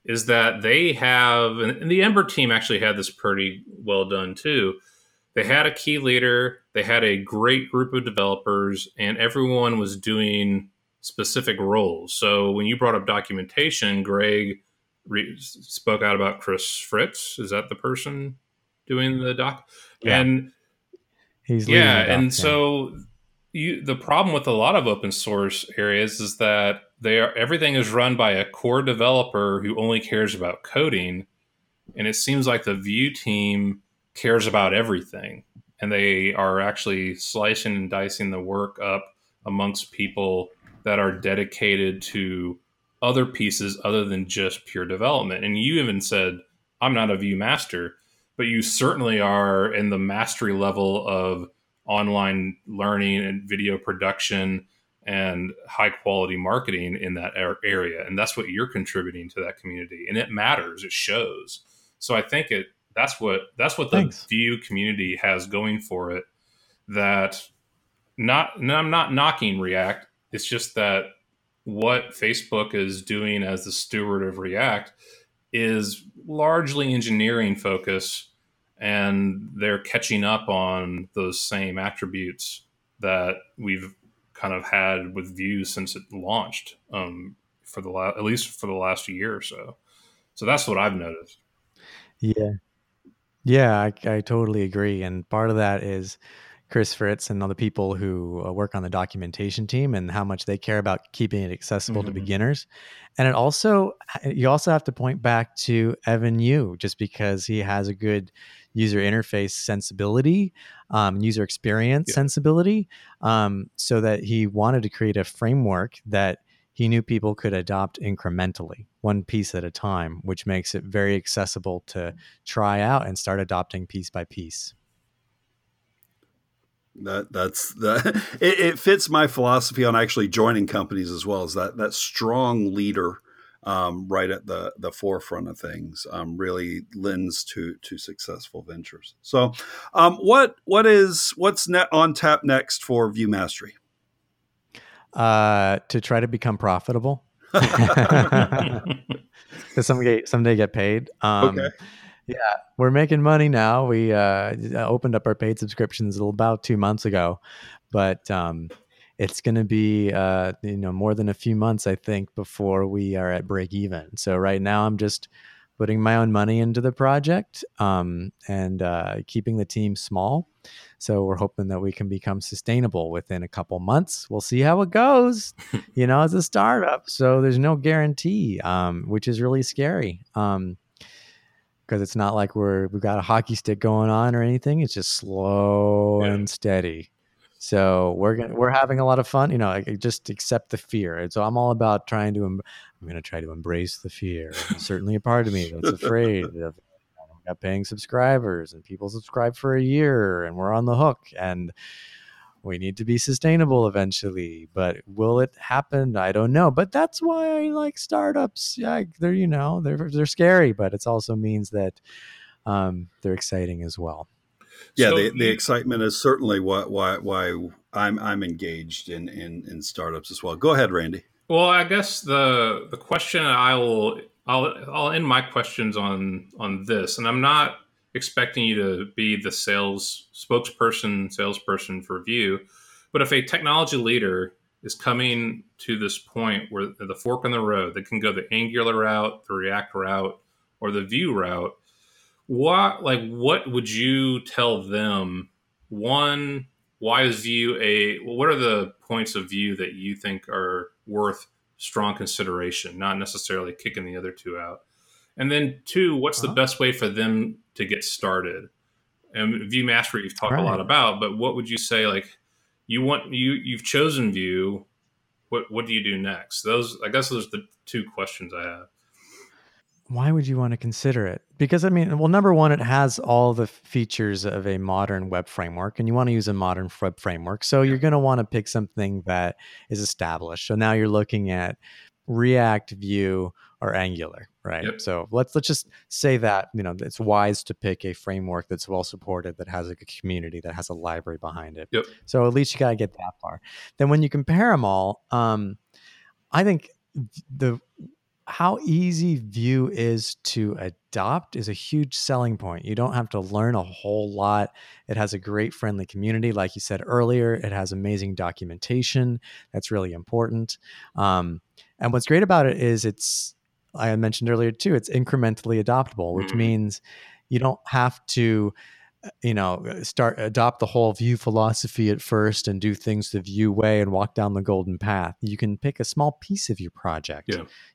is that they have and the ember team actually had this pretty well done too they had a key leader, they had a great group of developers, and everyone was doing specific roles. So when you brought up documentation, Greg re- spoke out about Chris Fritz. Is that the person doing the doc? Yeah. And he's yeah, and so you the problem with a lot of open source areas is that they are everything is run by a core developer who only cares about coding, and it seems like the Vue team cares about everything and they are actually slicing and dicing the work up amongst people that are dedicated to other pieces other than just pure development. And you even said, I'm not a Vue master, but you certainly are in the mastery level of online learning and video production and high quality marketing in that area. And that's what you're contributing to that community. And it matters, it shows. So I think it that's what that's what the Thanks. Vue community has going for it. That not I'm not knocking React. It's just that what Facebook is doing as the steward of React is largely engineering focus, and they're catching up on those same attributes that we've kind of had with Vue since it launched um, for the last, at least for the last year or so. So that's what I've noticed. Yeah. Yeah, I, I totally agree. And part of that is Chris Fritz and all the people who uh, work on the documentation team and how much they care about keeping it accessible mm-hmm. to beginners. And it also, you also have to point back to Evan You, just because he has a good user interface sensibility, um, user experience yeah. sensibility, um, so that he wanted to create a framework that he knew people could adopt incrementally, one piece at a time, which makes it very accessible to try out and start adopting piece by piece. That that's that it, it, fits my philosophy on actually joining companies as well as that that strong leader um, right at the the forefront of things um, really lends to to successful ventures. So, um, what what is what's net on tap next for Vue Mastery? Uh, to try to become profitable. to someday someday get paid. Um, okay. Yeah, we're making money now. We uh, opened up our paid subscriptions about two months ago, but um, it's going to be uh, you know more than a few months, I think, before we are at break even. So right now, I'm just putting my own money into the project um, and uh, keeping the team small. So we're hoping that we can become sustainable within a couple months. We'll see how it goes. you know, as a startup, so there's no guarantee, um, which is really scary. Um, because it's not like we're we've got a hockey stick going on or anything. It's just slow yeah. and steady. So we're gonna we're having a lot of fun. You know, like just accept the fear. So I'm all about trying to. I'm going to try to embrace the fear. certainly a part of me that's afraid of got paying subscribers and people subscribe for a year and we're on the hook and we need to be sustainable eventually but will it happen i don't know but that's why i like startups yeah they're you know they're they're scary but it also means that um, they're exciting as well yeah so, the, the excitement is certainly why why why i'm i'm engaged in in in startups as well go ahead randy well i guess the the question i will i'll i'll end my questions on on this and i'm not expecting you to be the sales spokesperson, salesperson for Vue. But if a technology leader is coming to this point where the fork in the road, they can go the Angular route, the React route, or the Vue route. What like what would you tell them? One, why is Vue a? What are the points of view that you think are worth strong consideration, not necessarily kicking the other two out? And then two, what's uh-huh. the best way for them to get started? And Vue Mastery you've talked right. a lot about, but what would you say like you want you you've chosen Vue, what what do you do next? Those I guess those are the two questions I have. Why would you want to consider it? Because I mean, well, number one, it has all the features of a modern web framework, and you want to use a modern web framework. So you're going to want to pick something that is established. So now you're looking at React, Vue, or Angular, right? Yep. So let's let's just say that you know it's wise to pick a framework that's well supported, that has a community, that has a library behind it. Yep. So at least you gotta get that far. Then when you compare them all, um, I think the how easy Vue is to adopt is a huge selling point. You don't have to learn a whole lot. It has a great friendly community. Like you said earlier, it has amazing documentation. That's really important. Um, and what's great about it is it's, I mentioned earlier too, it's incrementally adoptable, which mm-hmm. means you don't have to you know start adopt the whole Vue philosophy at first and do things the Vue way and walk down the golden path. You can pick a small piece of your project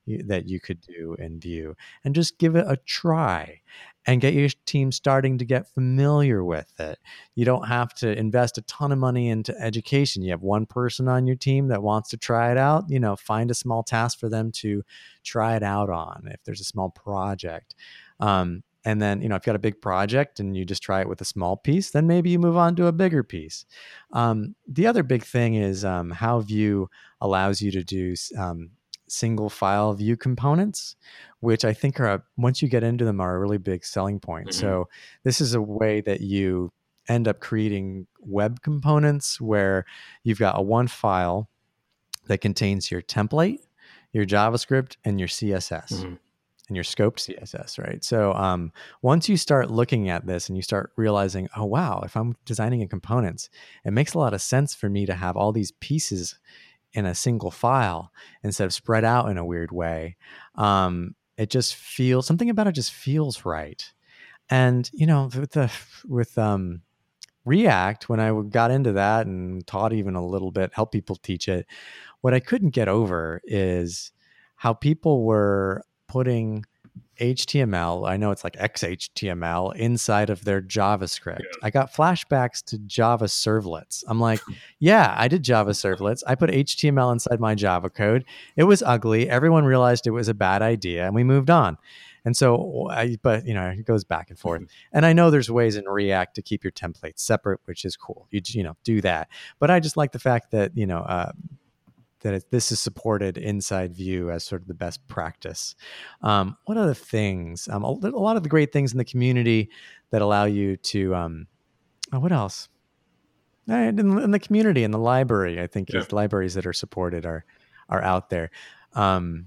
yeah. that you could do in Vue and just give it a try and get your team starting to get familiar with it. You don't have to invest a ton of money into education. You have one person on your team that wants to try it out you know find a small task for them to try it out on if there's a small project. Um, and then you know if you got a big project and you just try it with a small piece then maybe you move on to a bigger piece um, the other big thing is um, how vue allows you to do um, single file Vue components which i think are a, once you get into them are a really big selling point mm-hmm. so this is a way that you end up creating web components where you've got a one file that contains your template, your JavaScript, and your CSS. Mm-hmm. And your scoped CSS, right? So um, once you start looking at this and you start realizing, oh wow, if I'm designing in components, it makes a lot of sense for me to have all these pieces in a single file instead of spread out in a weird way. Um, it just feels something about it just feels right. And you know, with the with um, React, when I got into that and taught even a little bit, help people teach it, what I couldn't get over is how people were putting HTML, I know it's like XHTML inside of their JavaScript. Yeah. I got flashbacks to Java servlets. I'm like, yeah, I did Java servlets. I put HTML inside my Java code. It was ugly. Everyone realized it was a bad idea and we moved on. And so, I, but you know, it goes back and forth. Mm-hmm. And I know there's ways in React to keep your templates separate, which is cool. You you know do that. But I just like the fact that you know uh, that it, this is supported inside Vue as sort of the best practice. Um, what other things? Um, a, a, lot of the great things in the community that allow you to. Um, oh, what else? In, in, the community, in the library, I think yeah. libraries that are supported are are out there. Um,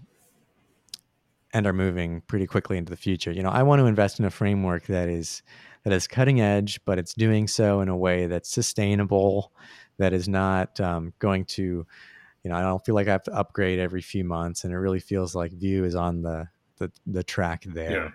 and are moving pretty quickly into the future. You know, I want to invest in a framework that is that is cutting edge, but it's doing so in a way that's sustainable, that is not um, going to you know, I don't feel like I have to upgrade every few months, and it really feels like Vue is on the the, the track there.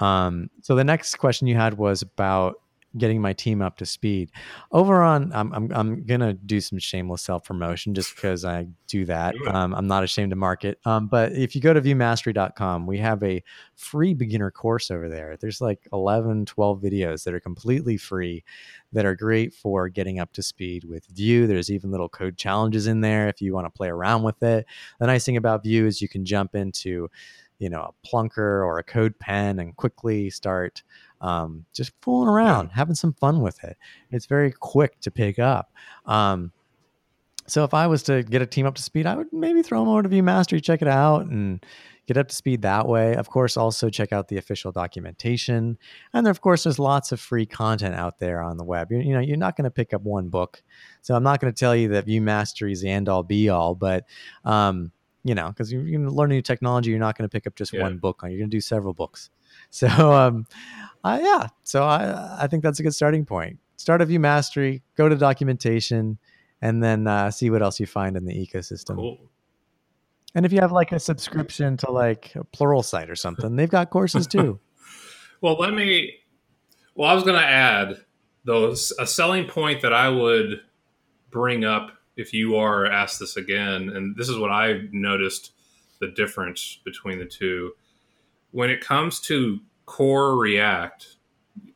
Yeah. Um, so the next question you had was about getting my team up to speed. Over on, I'm I'm, I'm gonna do some shameless self promotion just because I do that. Um, I'm not ashamed to market. Um, but if you go to vuemastery.com, we have a free beginner course over there. There's like 11, 12 videos that are completely free that are great for getting up to speed with Vue. There's even little code challenges in there if you want to play around with it. The nice thing about Vue is you can jump into you know a plunker or a code pen and quickly start um, just fooling around, having some fun with it. It's very quick to pick up. Um, so if I was to get a team up to speed, I would maybe throw them over to Vue Mastery, check it out, and get up to speed that way. Of course, also check out the official documentation, and there, of course, there's lots of free content out there on the web. You, you know, you're not going to pick up one book, so I'm not going to tell you that Vue Mastery is the end all be all, but um, you know, because you're going to learn new technology, you're not going to pick up just yeah. one book. On You're going to do several books. So, um, uh, yeah, so I I think that's a good starting point. Start a Vue Mastery, go to documentation, and then uh, see what else you find in the ecosystem. Cool. And if you have like a subscription to like a Pluralsight or something, they've got courses too. well, let me. Well, I was going to add though a selling point that I would bring up if you are asked this again, and this is what I've noticed the difference between the two. When it comes to core React,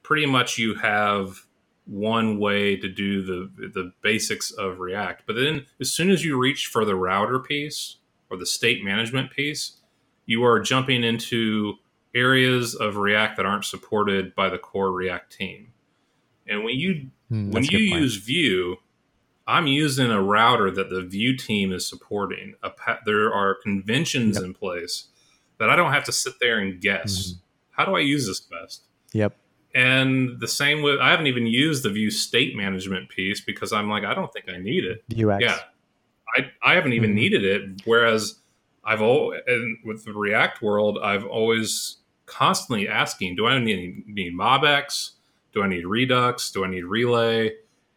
pretty much you have one way to do the the basics of React. But then as soon as you reach for the router piece or the state management piece, you are jumping into areas of React that aren't supported by the core React team. And when you mm, when you use Vue, I'm using a router that the Vue team is supporting. Pa- there are conventions yep. in place that I don't have to sit there and guess. Mm-hmm how do I use this best? Yep. And the same with I haven't even used the Vue state management piece because I'm like I don't think I need it. Vuex. Yeah. I I haven't even mm-hmm. needed it. Whereas I've always with the React world I've always constantly asking, do I need need MobX? Do I need Redux? Do I need Relay?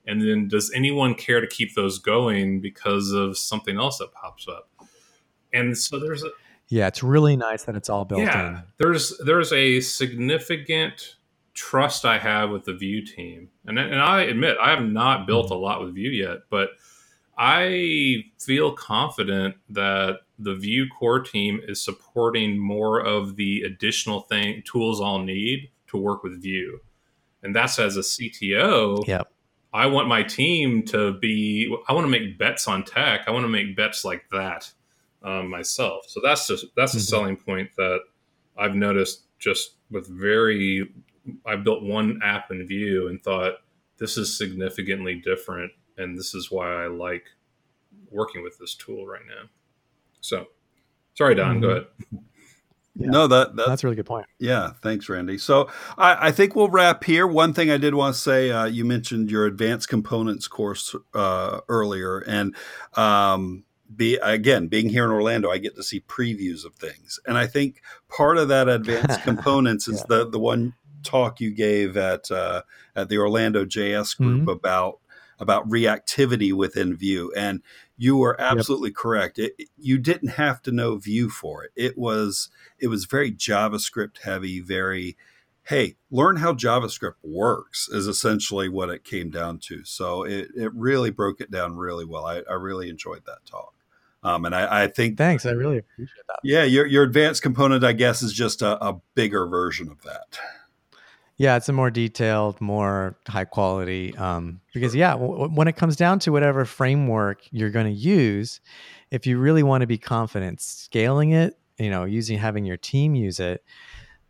And then does anyone care to keep those going because of something else that pops up? And so there's a yeah, it's really nice that it's all built yeah, in. There's there's a significant trust I have with the Vue team, and and I admit I have not built a lot with Vue yet, but I feel confident that the Vue core team is supporting more of the additional thing tools I'll need to work with Vue, and that's as a CTO. Yep. I want my team to be. I want to make bets on tech. I want to make bets like that um, myself. So that's just that's mm-hmm. a selling point that I've noticed just with very. I built one app in Vue and thought this is significantly different, and this is why I like working with this tool right now. So, sorry, Don. Mm-hmm. Go ahead. Yeah. No, that, that, that's a really good point. Yeah, thanks, Randy. So I, I, think we'll wrap here. One thing I did want to say, uh, you mentioned your advanced components course uh, earlier, and um, be again being here in Orlando, I get to see previews of things, and I think part of that advanced components is yeah. the the one talk you gave at uh, at the Orlando JS group mm-hmm. about about reactivity within Vue, and you were absolutely yep. correct. It, you didn't have to know Vue for it. It was it was very JavaScript heavy, very hey, learn how JavaScript works is essentially what it came down to. So it, it really broke it down really well. I, I really enjoyed that talk. Um, and I, I, think thanks. I really appreciate that. Yeah, your your advanced component, I guess, is just a, a bigger version of that. Yeah, it's a more detailed, more high quality. Um, because yeah, w- when it comes down to whatever framework you're going to use, if you really want to be confident scaling it, you know, using having your team use it,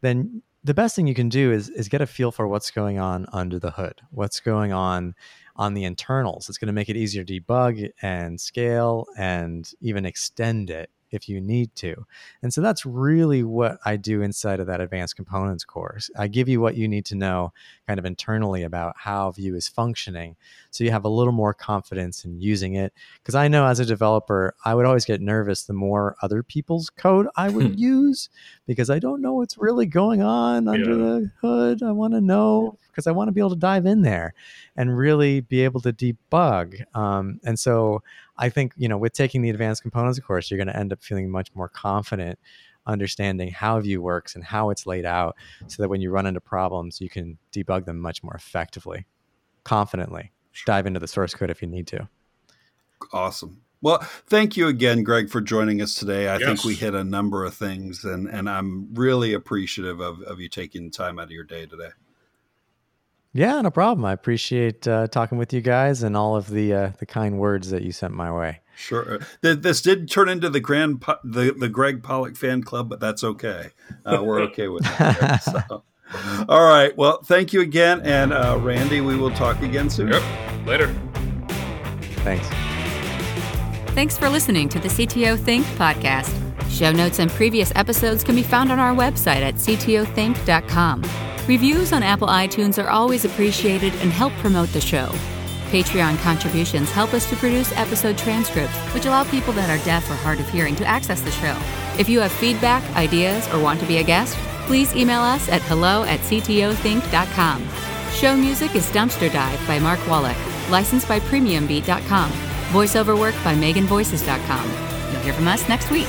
then the best thing you can do is is get a feel for what's going on under the hood, what's going on on the internals. It's going to make it easier to debug and scale and even extend it if you need to. And so that's really what I do inside of that advanced components course. I give you what you need to know kind of internally about how Vue is functioning so you have a little more confidence in using it. Because I know as a developer, I would always get nervous the more other people's code I would use because I don't know what's really going on under yeah. the hood. I want to know because I want to be able to dive in there and really be able to debug. Um, and so I think, you know, with taking the advanced components of course, you're going to end up feeling much more confident understanding how Vue works and how it's laid out so that when you run into problems, you can debug them much more effectively, confidently. Dive into the source code if you need to. Awesome. Well, thank you again, Greg, for joining us today. I yes. think we hit a number of things, and, and I'm really appreciative of, of you taking time out of your day today. Yeah, no problem. I appreciate uh, talking with you guys and all of the uh, the kind words that you sent my way. Sure. This did turn into the grand the the Greg Pollack fan club, but that's okay. Uh, we're okay with that. so. All right. Well, thank you again, and uh, Randy, we will talk again soon. Yep. Later. Thanks. Thanks for listening to the CTO Think podcast. Show notes and previous episodes can be found on our website at ctothink.com. Reviews on Apple iTunes are always appreciated and help promote the show. Patreon contributions help us to produce episode transcripts, which allow people that are deaf or hard of hearing to access the show. If you have feedback, ideas, or want to be a guest, please email us at hello at ctothink.com. Show music is Dumpster Dive by Mark Wallach, licensed by PremiumBeat.com. Voiceover work by MeganVoices.com. You'll hear from us next week.